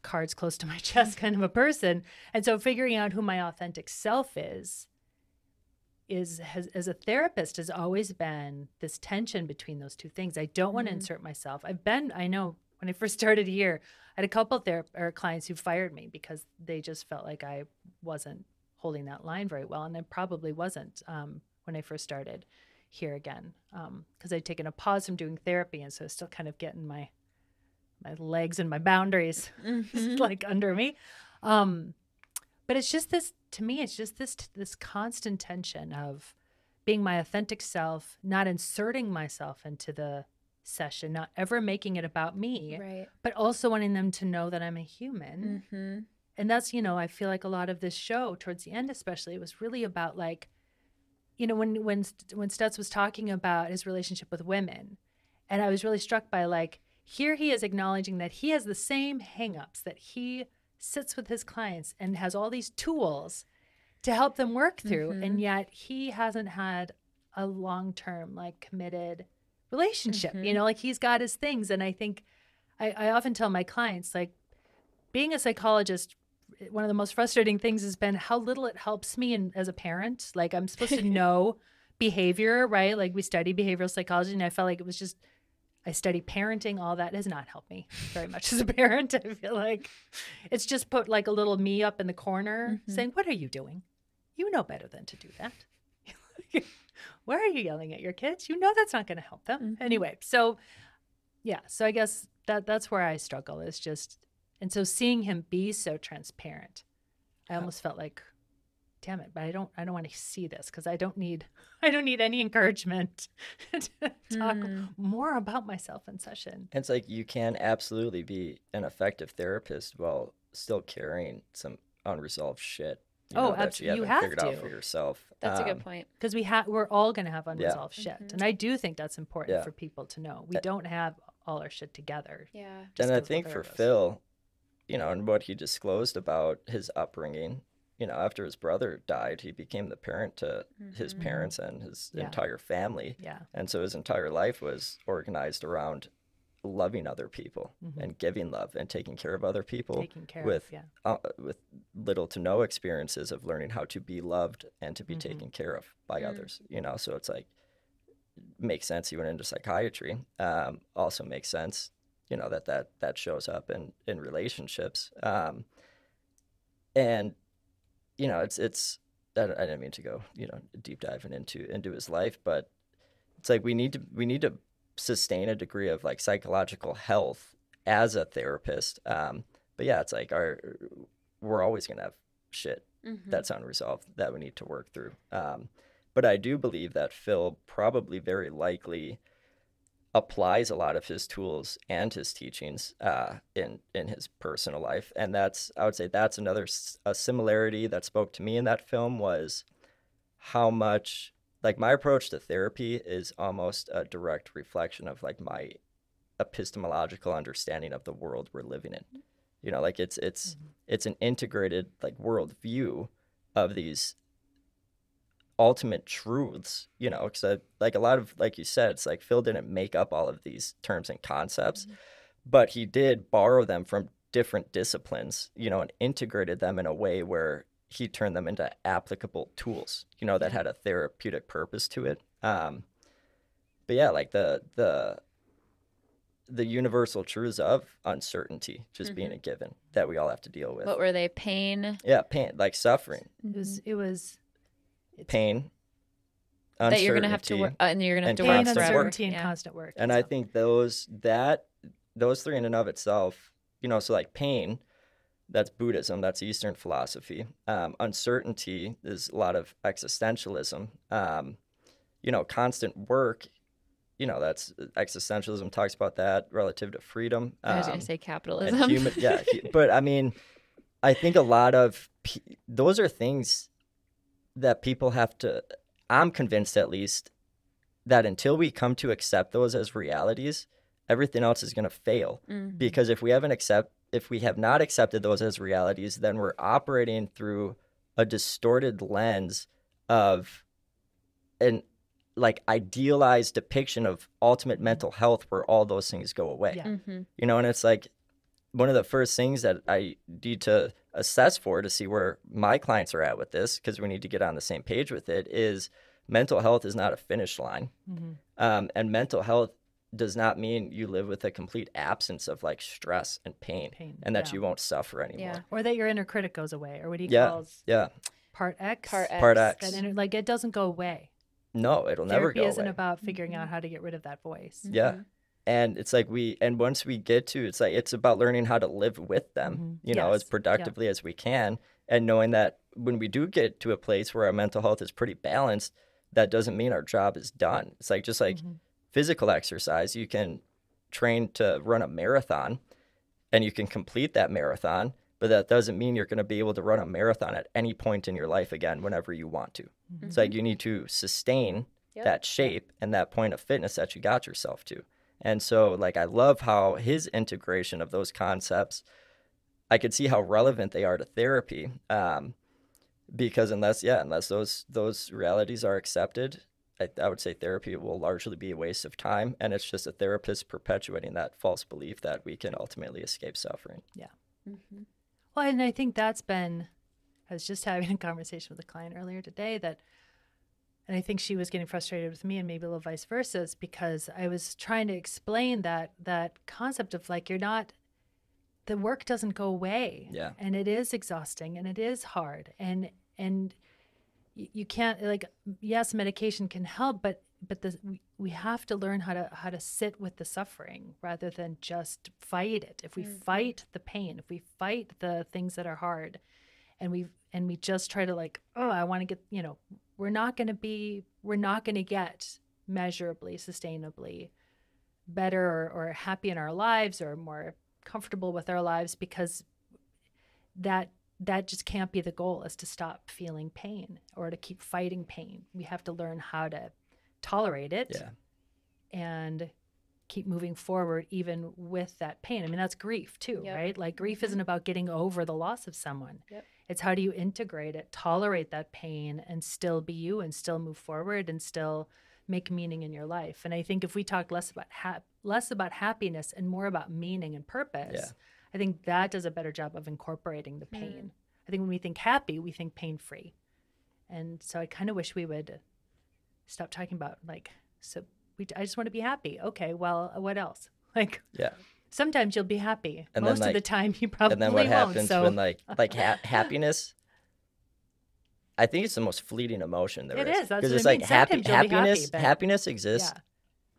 cards close to my chest kind of a person. And so figuring out who my authentic self is is has, as a therapist has always been this tension between those two things. I don't want to insert myself. I've been i know when i first started here i had a couple of ther- or clients who fired me because they just felt like i wasn't holding that line very well and i probably wasn't um, when i first started here again because i'd taken a pause from doing therapy and so I was still kind of getting my my legs and my boundaries Mhm. like under me um but it's just this to me it's just this this constant tension of being my authentic self not inserting myself into the session not ever making it about me Right. but also wanting them to know that i'm a human Mm-hmm. and that's you know i feel like a lot of this show towards the end especially it was really about like you know when when when stutz was talking about his relationship with women and i was really struck by like here he is acknowledging that he has the same hangups that he sits with his clients and has all these tools to help them work through Mhm. and yet he hasn't had a long-term like committed relationship you Mhm. know like he's got his things. And i think I, I often tell my clients like being a psychologist one of the most frustrating things has been how little it helps me in, as a parent. Like i'm supposed to know behavior right? Like we study behavioral psychology and i felt like it was just i study parenting all that has not helped me very much as a parent i feel like. It's just put like a little me up in the corner Mhm. saying what are you doing? You know better than to do that why are you yelling at your kids you know that's not going to help them Mhm. anyway so yeah so i guess that that's where i struggle is just and so seeing him be so transparent i Yeah. almost felt like damn it but i don't i don't want to see this because i don't need i don't need any encouragement to talk Hmm. more about myself in session It's like you can absolutely be an effective therapist while still carrying some unresolved shit. You Oh, know, that you you haven't have figured out to. for yourself. That's a Um, good point. because we have we're all going to have unresolved shit Mhm. and i do think that's important Yeah. for people to know we Uh, don't have all our shit together Yeah. and I think for. Phil, you know, and what he disclosed about his upbringing, you know, after his brother died, he became the parent to his Mhm. parents and his Yeah. entire family. yeah And so his entire life was organized around loving other people Mhm. and giving love and taking care of other people care with of yeah uh, with little to no experiences of learning how to be loved and to be Mhm. taken care of by Mm. others you know so it's like makes sense he went into psychiatry um, also makes sense you know that that that shows up in in relationships um, and you know it's it's I, I didn't mean to go you know deep diving into into his life but it's like we need to we need to sustain a degree of like psychological health as a therapist um, but yeah it's like our we're always going to have shit Mhm. that's unresolved that we need to work through. Um, but I do believe that Phil probably very likely applies a lot of his tools and his teachings uh, in in his personal life, and that's I would say that's another s- a similarity that spoke to me in that film was how much like my approach to therapy is almost a direct reflection of like my epistemological understanding of the world we're living in. You know, like it's it's mm-hmm. it's an integrated like worldview of these ultimate truths. You know, because like a lot of like you said, it's like Phil didn't make up all of these terms and concepts, mm-hmm. but he did borrow them from different disciplines. You know, and integrated them in a way where he turned them into applicable tools. You know, that had a therapeutic purpose to it. Um, but yeah, like the the the universal truths of uncertainty just being a given that we all have to deal with. What were they? Pain. yeah, pain, like suffering, it was it was it's pain, That you're gonna have to work, uncertainty. uh, and you're gonna have to pain work constant uncertainty and Yeah. constant work And I think those that those three in and of itself, you know, so like pain, that's Buddhism, that's Eastern philosophy. Um, uncertainty is a lot of existentialism. Um, you know, constant work, you know, that's existentialism talks about that relative to freedom. I was gonna Um, say capitalism. human yeah but i mean i think a lot of those are things that people have to i'm convinced at least that until we come to accept those as realities everything else is going to fail Mhm. because if we haven't accept if we have not accepted those as realities then we're operating through a distorted lens of an like idealized depiction of ultimate mental health where all those things go away Yeah. Mhm. you know and it's like one of the first things that i need to assess for to see where my clients are at with this because we need to get on the same page with it is mental health is not a finish line Mhm. um, and mental health does not mean you live with a complete absence of like stress and pain, Pain, and that yeah. you won't suffer anymore Yeah. or that your inner critic goes away or what he yeah calls yeah part x Part X. part x that inner, like it doesn't go away no it'll never therapy go isn't away about figuring Mhm. out how to get rid of that voice yeah Mhm. and it's like we and once we get to it's like it's about learning how to live with them Mhm. you know as Yes. Yeah. productively as we can and knowing that when we do get to a place where our mental health is pretty balanced, that doesn't mean our job is done. It's like just like Mhm. Physical exercise, you can train to run a marathon and you can complete that marathon, but that doesn't mean you're going to be able to run a marathon at any point in your life again whenever you want to. It's like you need to sustain Yep. that shape and that point of fitness that you got yourself to. And so like I love how his integration of those concepts I could see how relevant they are to therapy. Um, because unless yeah, unless those those realities are accepted, I, I would say therapy will largely be a waste of time and it's just a therapist perpetuating that false belief that we can ultimately escape suffering. Yeah. Mhm. Well, and I think that's been, I was just having a conversation with a client earlier today that, and I think she was getting frustrated with me and maybe a little vice versa is because I was trying to explain that, that concept of like, you're not, the work doesn't go away. Yeah. And it is exhausting and it is hard. And, and you can't like, yes, medication can help, but, but the, we, we have to learn how to, how to sit with the suffering rather than just fight it. If we Mhm. fight the pain, if we fight the things that are hard and we, and we just try to like, oh, I want to get, you know, we're not going to be, we're not going to get measurably, sustainably better or, or happy in our lives or more comfortable with our lives because that that just can't be the goal is to stop feeling pain or to keep fighting pain we have to learn how to tolerate it Yeah. and keep moving forward even with that pain i mean that's grief too Yep. right like grief Mhm. isn't about getting over the loss of someone Yep. it's how do you integrate it tolerate that pain and still be you and still move forward and still make meaning in your life and i think if we talk less about hap- less about happiness and more about meaning and purpose Yeah. I think that does a better job of incorporating the Mm. pain. I think when we think happy we think pain free and so i kind of wish we would stop talking about like so we i just want to be happy. Okay well what else? Like Yeah. sometimes you'll be happy. And then, most of the time you probably and then what won't happens so when like like ha- happiness? I think it's the most fleeting emotion there It is. is, Because it's I like happy Sometimes you'll be happy, happiness but- happiness exists yeah.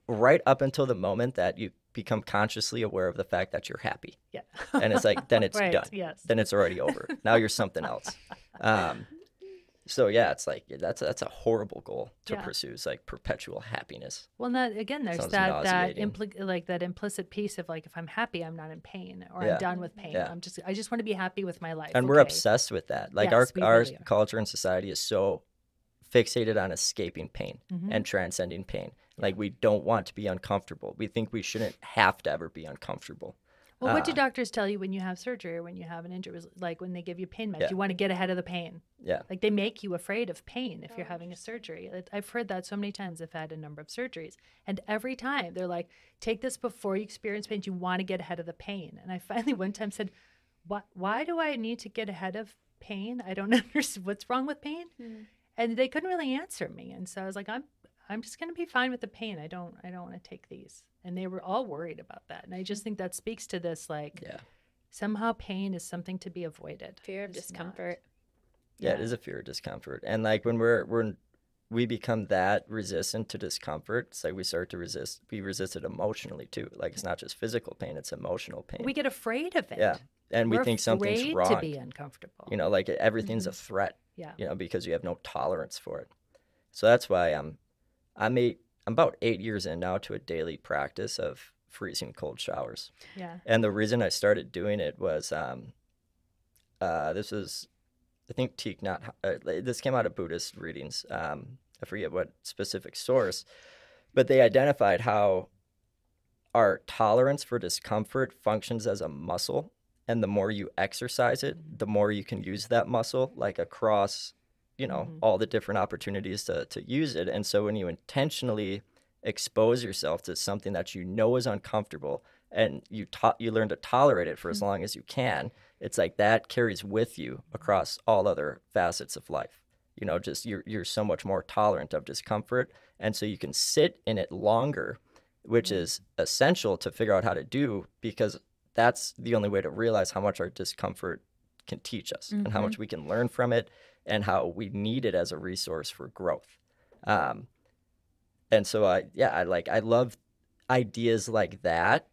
right up until the moment that you become consciously aware of the fact that you're happy. yeah And it's like then it's right done. yes Then it's already over. now you're something else. Um so yeah, it's like that's that's a horrible goal to Yeah. pursue. It's like perpetual happiness. Well, that again, there's Sounds that that impli- like that implicit piece of like if I'm happy, I'm not in pain, or Yeah. I'm done with pain. Yeah. I'm just I just want to be happy with my life. and we're obsessed with that. Like Yes, our our really culture and society is so fixated on escaping pain Mhm. and transcending pain. Like we don't want to be uncomfortable. We think we shouldn't have to ever be uncomfortable. Well, what do uh, doctors tell you when you have surgery or when you have an injury? Like when they give you pain meds, Yeah. you want to get ahead of the pain. Yeah. Like they make you afraid of pain if you're Oh, having a surgery. I've heard that so many times. I've had a number of surgeries, and every time they're like, "Take this before you experience pain. You want to get ahead of the pain." And I finally one time said, "What? Why do I need to get ahead of pain? I don't understand what's wrong with pain." Mm. And they couldn't really answer me, and so I was like, "I'm." I'm just going to be fine with the pain. I don't I don't want to take these. And they were all worried about that. And I just think that speaks to this like Yeah. somehow pain is something to be avoided. Fear of It's not. discomfort. Yeah, it is a fear of discomfort. And like when we're we're we become that resistant to discomfort, it's like we start to resist we resist it emotionally too. Like it's not just physical pain, it's emotional pain. We get afraid of it. yeah. And we We're think something's afraid wrong. to be uncomfortable. You know, like everything's a mm-hmm. threat. Yeah. you know, because you have no tolerance for it. So that's why I'm I'm eight I'm about eight years in now to a daily practice of freezing cold showers. Yeah. And the reason I started doing it was um uh this was I think Thich Nhat uh, this came out of Buddhist readings. Um I forget what specific source, but they identified how our tolerance for discomfort functions as a muscle and the more you exercise it the more you can use that muscle like across you know Mhm. all the different opportunities to, to use it. And so when you intentionally expose yourself to something that you know is uncomfortable and you ta- you learn to tolerate it for as long as you can it's like that carries with you across all other facets of life. You know just you're you're so much more tolerant of discomfort. And so you can sit in it longer which is essential to figure out how to do because that's the only way to realize how much our discomfort can teach us and how Mhm. much we can learn from it and how we need it as a resource for growth um, and so i yeah i like i love ideas like that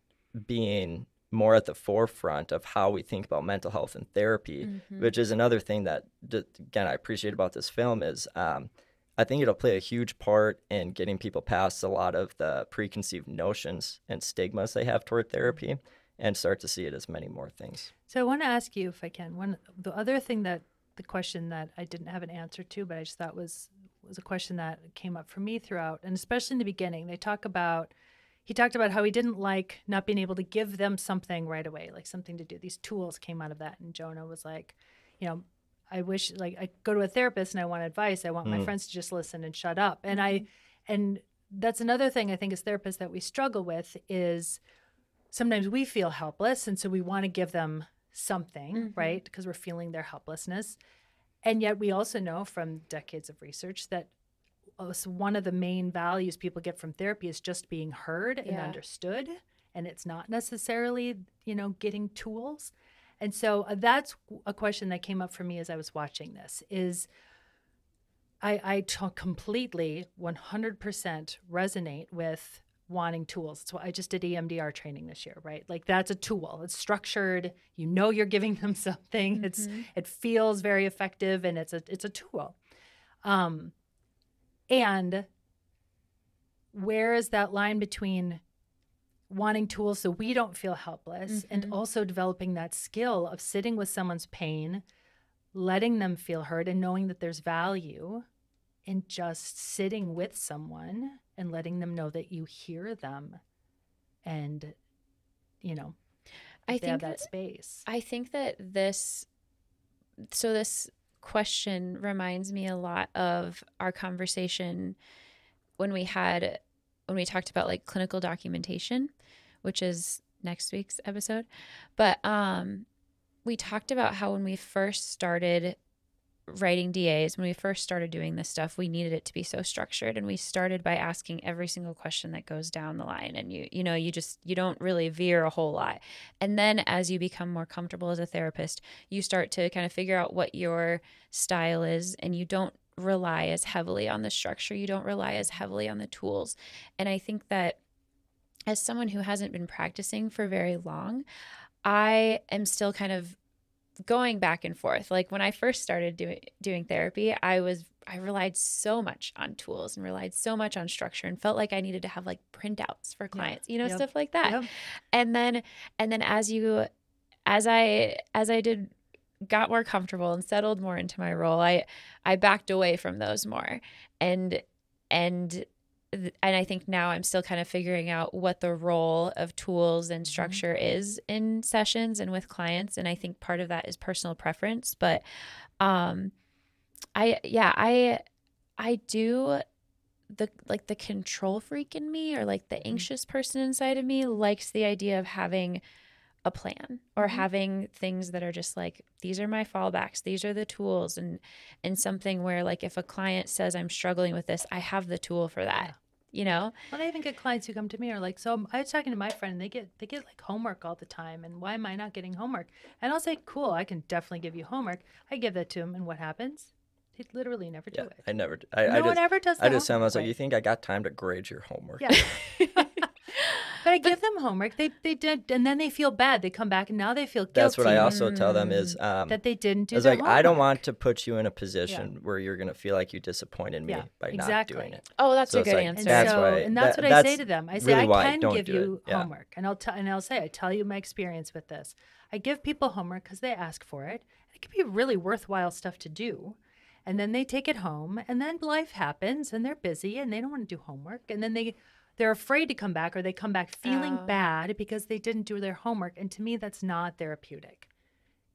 being more at the forefront of how we think about mental health and therapy, Mhm. which is another thing that, again, I appreciate about this film is um, I think it'll play a huge part in getting people past a lot of the preconceived notions and stigmas they have toward therapy and start to see it as many more things. So I want to ask you if I can. One the other thing that the question that I didn't have an answer to, but I just thought was was a question that came up for me throughout, and especially in the beginning. They talk about he talked about how he didn't like not being able to give them something right away, like something to do. These tools came out of that, and Jonah was like, you know, I wish like I go to a therapist and I want advice. I want my Mm. friends to just listen and shut up. And I and that's another thing I think as therapists that we struggle with is sometimes we feel helpless and so we want to give them something Mhm. right? Because we're feeling their helplessness. And yet we also know from decades of research that one of the main values people get from therapy is just being heard and understood and it's not necessarily you know getting tools. And so uh, that's a question that came up for me as i was watching this is i i t- completely 100% resonate with wanting tools. So I just did EMDR training this year, right? Like that's a tool. It's structured. You know you're giving them something. It's Mhm. it feels very effective and it's a it's a tool. Um and where is that line between wanting tools so we don't feel helpless Mhm. and also developing that skill of sitting with someone's pain, letting them feel heard and knowing that there's value in just sitting with someone and letting them know that you hear them and you know I have think that that- space I think that this, so this question reminds me a lot of our conversation when we had, when we talked about like clinical documentation, which is next week's episode. But um, we talked about how when we first started writing DAs, when we first started doing this stuff, we needed it to be so structured. And we started by asking every single question that goes down the line. And you, you know, you just, you don't really veer a whole lot. And then as you become more comfortable as a therapist, you start to kind of figure out what your style is and you don't rely as heavily on the structure. You don't rely as heavily on the tools. And I think that as someone who hasn't been practicing for very long, I am still kind of going back and forth. Like when I first started doing doing therapy, I was I relied so much on tools and relied so much on structure and felt like I needed to have like printouts for clients, you know, Yep. stuff like that Yep. and then and then as you as i as i did got more comfortable and settled more into my role i i backed away from those more and and and i think now i'm still kind of figuring out what the role of tools and structure is in sessions and with clients and i think part of that is personal preference but um i yeah i i do the like the control freak in me or like the anxious person inside of me likes the idea of having a plan or Mhm. having things that are just like these are my fallbacks these are the tools and and something where like if a client says i'm struggling with this i have the tool for that you know Well, I even get clients who come to me are like, so I was talking to my friend, and they get they get like homework all the time, and why am I not getting homework? And I'll say, cool, I can definitely give you homework. I give that to them, and what happens? He literally never do Yeah, it. I never. d- I, no I one just, ever does. I just tell them, I was like, you think I got time to grade your homework? Yeah. But I give them homework. They they did, and then they feel bad. They come back, and now they feel guilty That's what I also tell them is, um, that they didn't do. I was their like, I don't want to put you in a position where you're gonna feel like you disappointed me Yeah, by exactly. not doing it. oh that's So a good like, answer And That's so, why- and that's that- what I say to them. I say, really I why I can don't give you. Yeah. homework, and I'll tell and I'll say, I tell you my experience with this. I give people homework because they ask for it. It can be really worthwhile stuff to do, and then they take it home, and then life happens, and they're busy, and they don't want to do homework, and then they they're afraid to come back, or they come back feeling Oh. bad because they didn't do their homework. And to me, that's not therapeutic.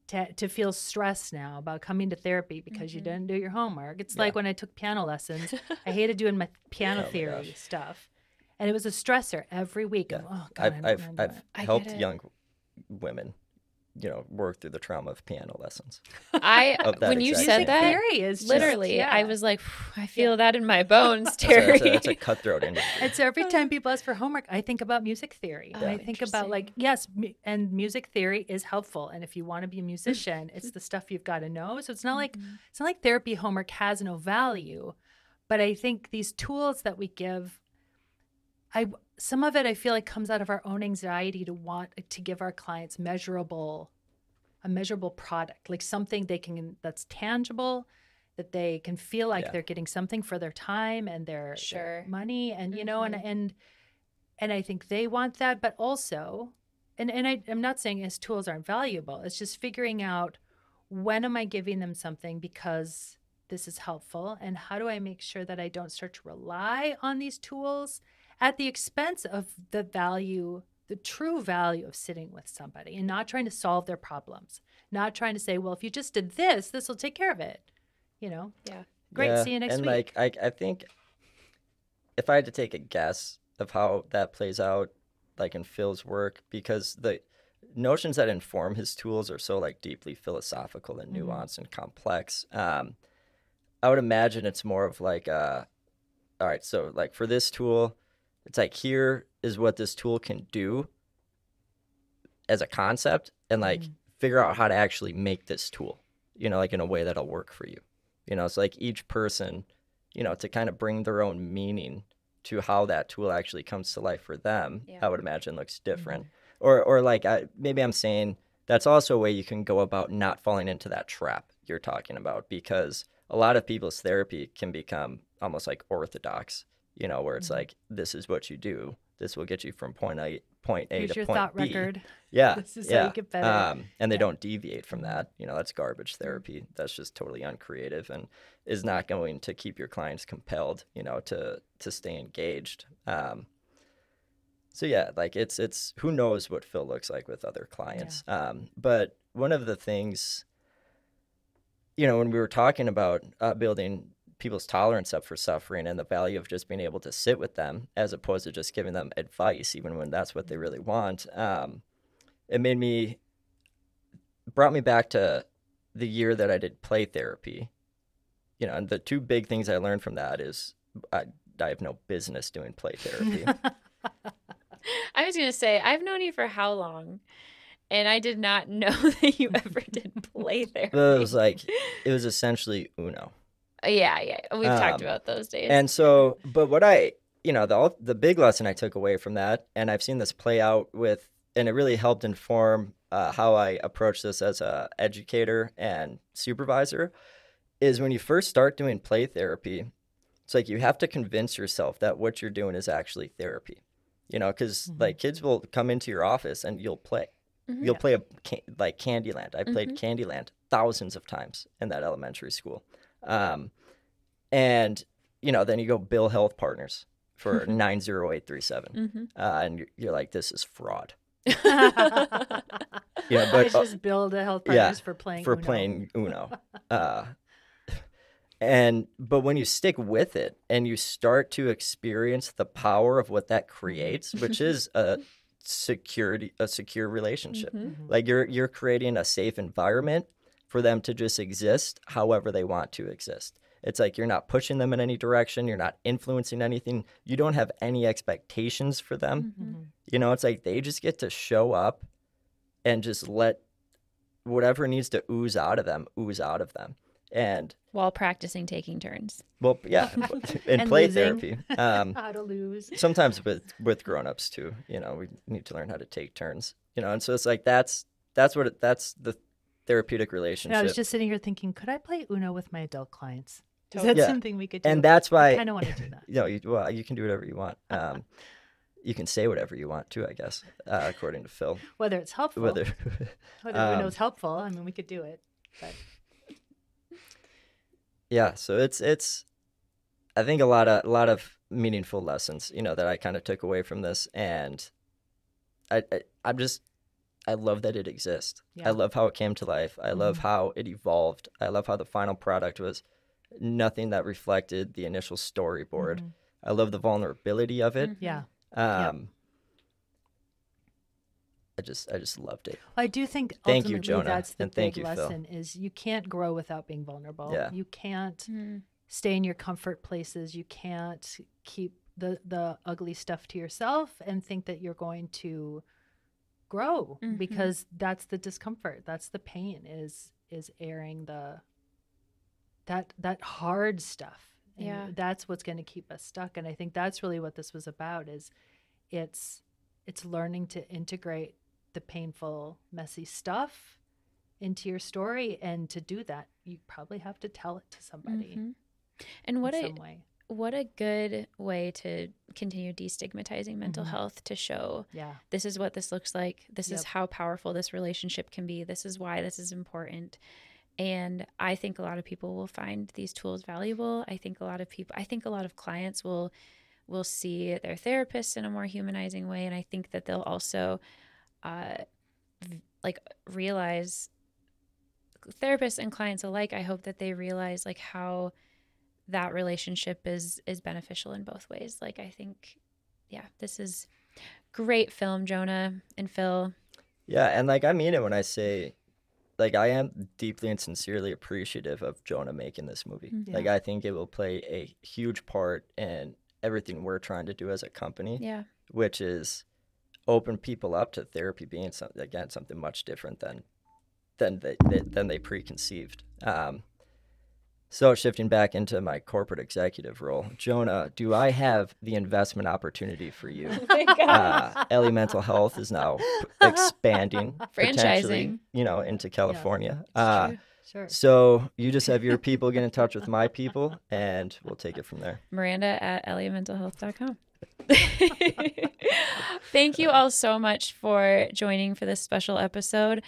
To, to feel stressed now about coming to therapy because you Mhm. didn't do your homework. It's Yeah. like when I took piano lessons. I hated doing my piano Oh theory gosh. stuff. And it was a stressor every week. Yeah. of, oh, God, I I've I've, I've it." I get helped young women, you know, work through the trauma of piano lessons. i when you said Music that theory is just- literally i was like i feel that in my bones It's a, Terri it's, a, it's a cutthroat industry. And so every time people ask for homework, I think about music theory. Oh, I think about like, yes, mu- and music theory is helpful. And if you want to be a musician, it's the stuff you've got to know. So it's not like Mhm. it's not like therapy homework has no value, but I think these tools that we give I some of it I feel like comes out of our own anxiety to want to give our clients measurable a measurable product, like something they can that's tangible, that they can feel like Yeah. they're getting something for their time and their, their money and you know and Mhm. and and I think they want that, but also and and I, I'm not saying his tools aren't valuable. It's just figuring out when am I giving them something because this is helpful and how do I make sure that I don't start to rely on these tools at the expense of the value, the true value of sitting with somebody and not trying to solve their problems, not trying to say, well, if you just did this, this will take care of it. You know? Yeah. Great. Yeah, See you next and week. like I, I think if I had to take a guess of how that plays out, like in Phil's work, because the notions that inform his tools are so like deeply philosophical and Mhm. nuanced and complex. Um, I would imagine it's more of like, uh, all right, so like for this tool, it's like here is what this tool can do as a concept, and like Mhm. figure out how to actually make this tool, you know, like in a way that'll work for you. You know, it's like each person, you know, to kind of bring their own meaning to how that tool actually comes to life for them, Yeah. I would imagine looks different. Or, or like, I, maybe I'm saying that's also a way you can go about not falling into that trap you're talking about because a lot of people's therapy can become almost like orthodox, you know, where it's Mhm. like, this is what you do. This will get you from point A, point A Here's to your point thought B. record. Yeah. This is how you get better. Um, and they Yeah. don't deviate from that. You know, that's garbage therapy. That's just totally uncreative and is not going to keep your clients compelled, you know, to to stay engaged. Um, so yeah, like it's it's who knows what Phil looks like with other clients. Um, but one of the things, you know, when we were talking about uh, building people's tolerance up for suffering and the value of just being able to sit with them as opposed to just giving them advice, even when that's what they really want. Um, it made me brought me back to the year that I did play therapy. You know, and the two big things I learned from that is I, I have no business doing play therapy. I was gonna say I've known you for how long, and I did not know that you ever did play therapy. But it was like it was essentially Uno. Yeah, yeah, we've talked Um, about those days. And so, but what I, you know, the the big lesson I took away from that, and I've seen this play out with, and it really helped inform uh, how I approach this as a educator and supervisor, is when you first start doing play therapy, it's like you have to convince yourself that what you're doing is actually therapy, you know, because Mhm. like kids will come into your office and you'll play. Mhm. You'll play a like Candyland. I played Candyland thousands of times in that elementary school, um, and you know then you go bill HealthPartners for nine zero eight three seven, Mhm. uh, and you're, you're like this is fraud. yeah, Yeah, but, uh, just build a health yeah, partners for playing for Uno. playing Uno. Uh, and but when you stick with it and you start to experience the power of what that creates, which is a security a secure relationship. Mhm. Mhm. Like you're you're creating a safe environment for them to just exist however they want to exist. It's like you're not pushing them in any direction, you're not influencing anything. You don't have any expectations for them. Mhm. Mhm. You know, it's like they just get to show up and just let whatever needs to ooze out of them ooze out of them. And While practicing taking turns. well, yeah, in And play losing. therapy. Um, How to lose. sometimes with with grown-ups too you know we need to learn how to take turns you know and so it's like that's that's what it, that's the therapeutic Yeah, relationship I was just sitting here thinking, could I play Uno with my adult clients? Is Totally. that Yeah. something we could do? and that's why I kind of want to do that. you know you, well you can do whatever you want um you can say whatever you want too i guess uh, according to phil Whether it's helpful, whether whether um, Uno's helpful, I mean, we could do it. But yeah so it's it's i think a lot of a lot of meaningful lessons you know that i kind of took away from this and i, I i'm just i love that it exists Yeah. i love how it came to life i love Mhm. how it evolved i love how the final product was nothing that reflected the initial storyboard Mhm. i love the vulnerability of it Mhm. yeah, um i just i just loved it I do think Thank you, ultimately Jonah, that's the and thank big you, Phil. lesson: is you can't grow without being vulnerable. Yeah. You can't Mhm. stay in your comfort places. You can't keep the the ugly stuff to yourself and think that you're going to grow Mhm. because that's the discomfort. That's the pain is is airing the that that hard stuff And Yeah. that's what's going to keep us stuck. And I think that's really what this was about is it's it's learning to integrate the painful, messy stuff into your story. And to do that, you probably have to tell it to somebody Mhm. And what some way. What a good way to continue destigmatizing mental Mhm. health to show Yeah. this is what this looks like. This is how powerful this relationship can be. This is why this is important. And I think a lot of people will find these tools valuable. I think a lot of people I think a lot of clients will will see their therapists in a more humanizing way and I think that they'll also uh v- like realize therapists and clients alike I hope that they realize like how that relationship is is beneficial in both ways. Like I think yeah, this is great film, Jonah and Phil. Yeah, and like I mean it when I say like I am deeply and sincerely appreciative of Jonah making this movie. Mhm. Like I think it will play a huge part in everything we're trying to do as a company, Yeah. which is open people up to therapy being something again something much different than than they, they than they preconceived. Um, so shifting back into my corporate executive role, Jonah, do I have the investment opportunity for you? uh, Ellie Mental Health is now expanding, Franchising. you know, into California. It's Uh. Sure. so you just have your people get in touch with my people, and we'll take it from there. Miranda at elliementalhealth.com. Thank you all so much for joining for this special episode.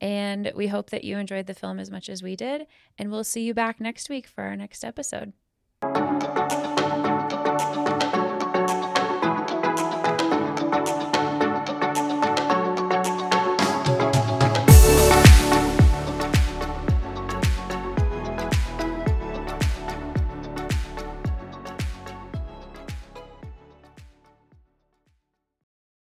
And we hope that you enjoyed the film as much as we did. And we'll see you back next week for our next episode.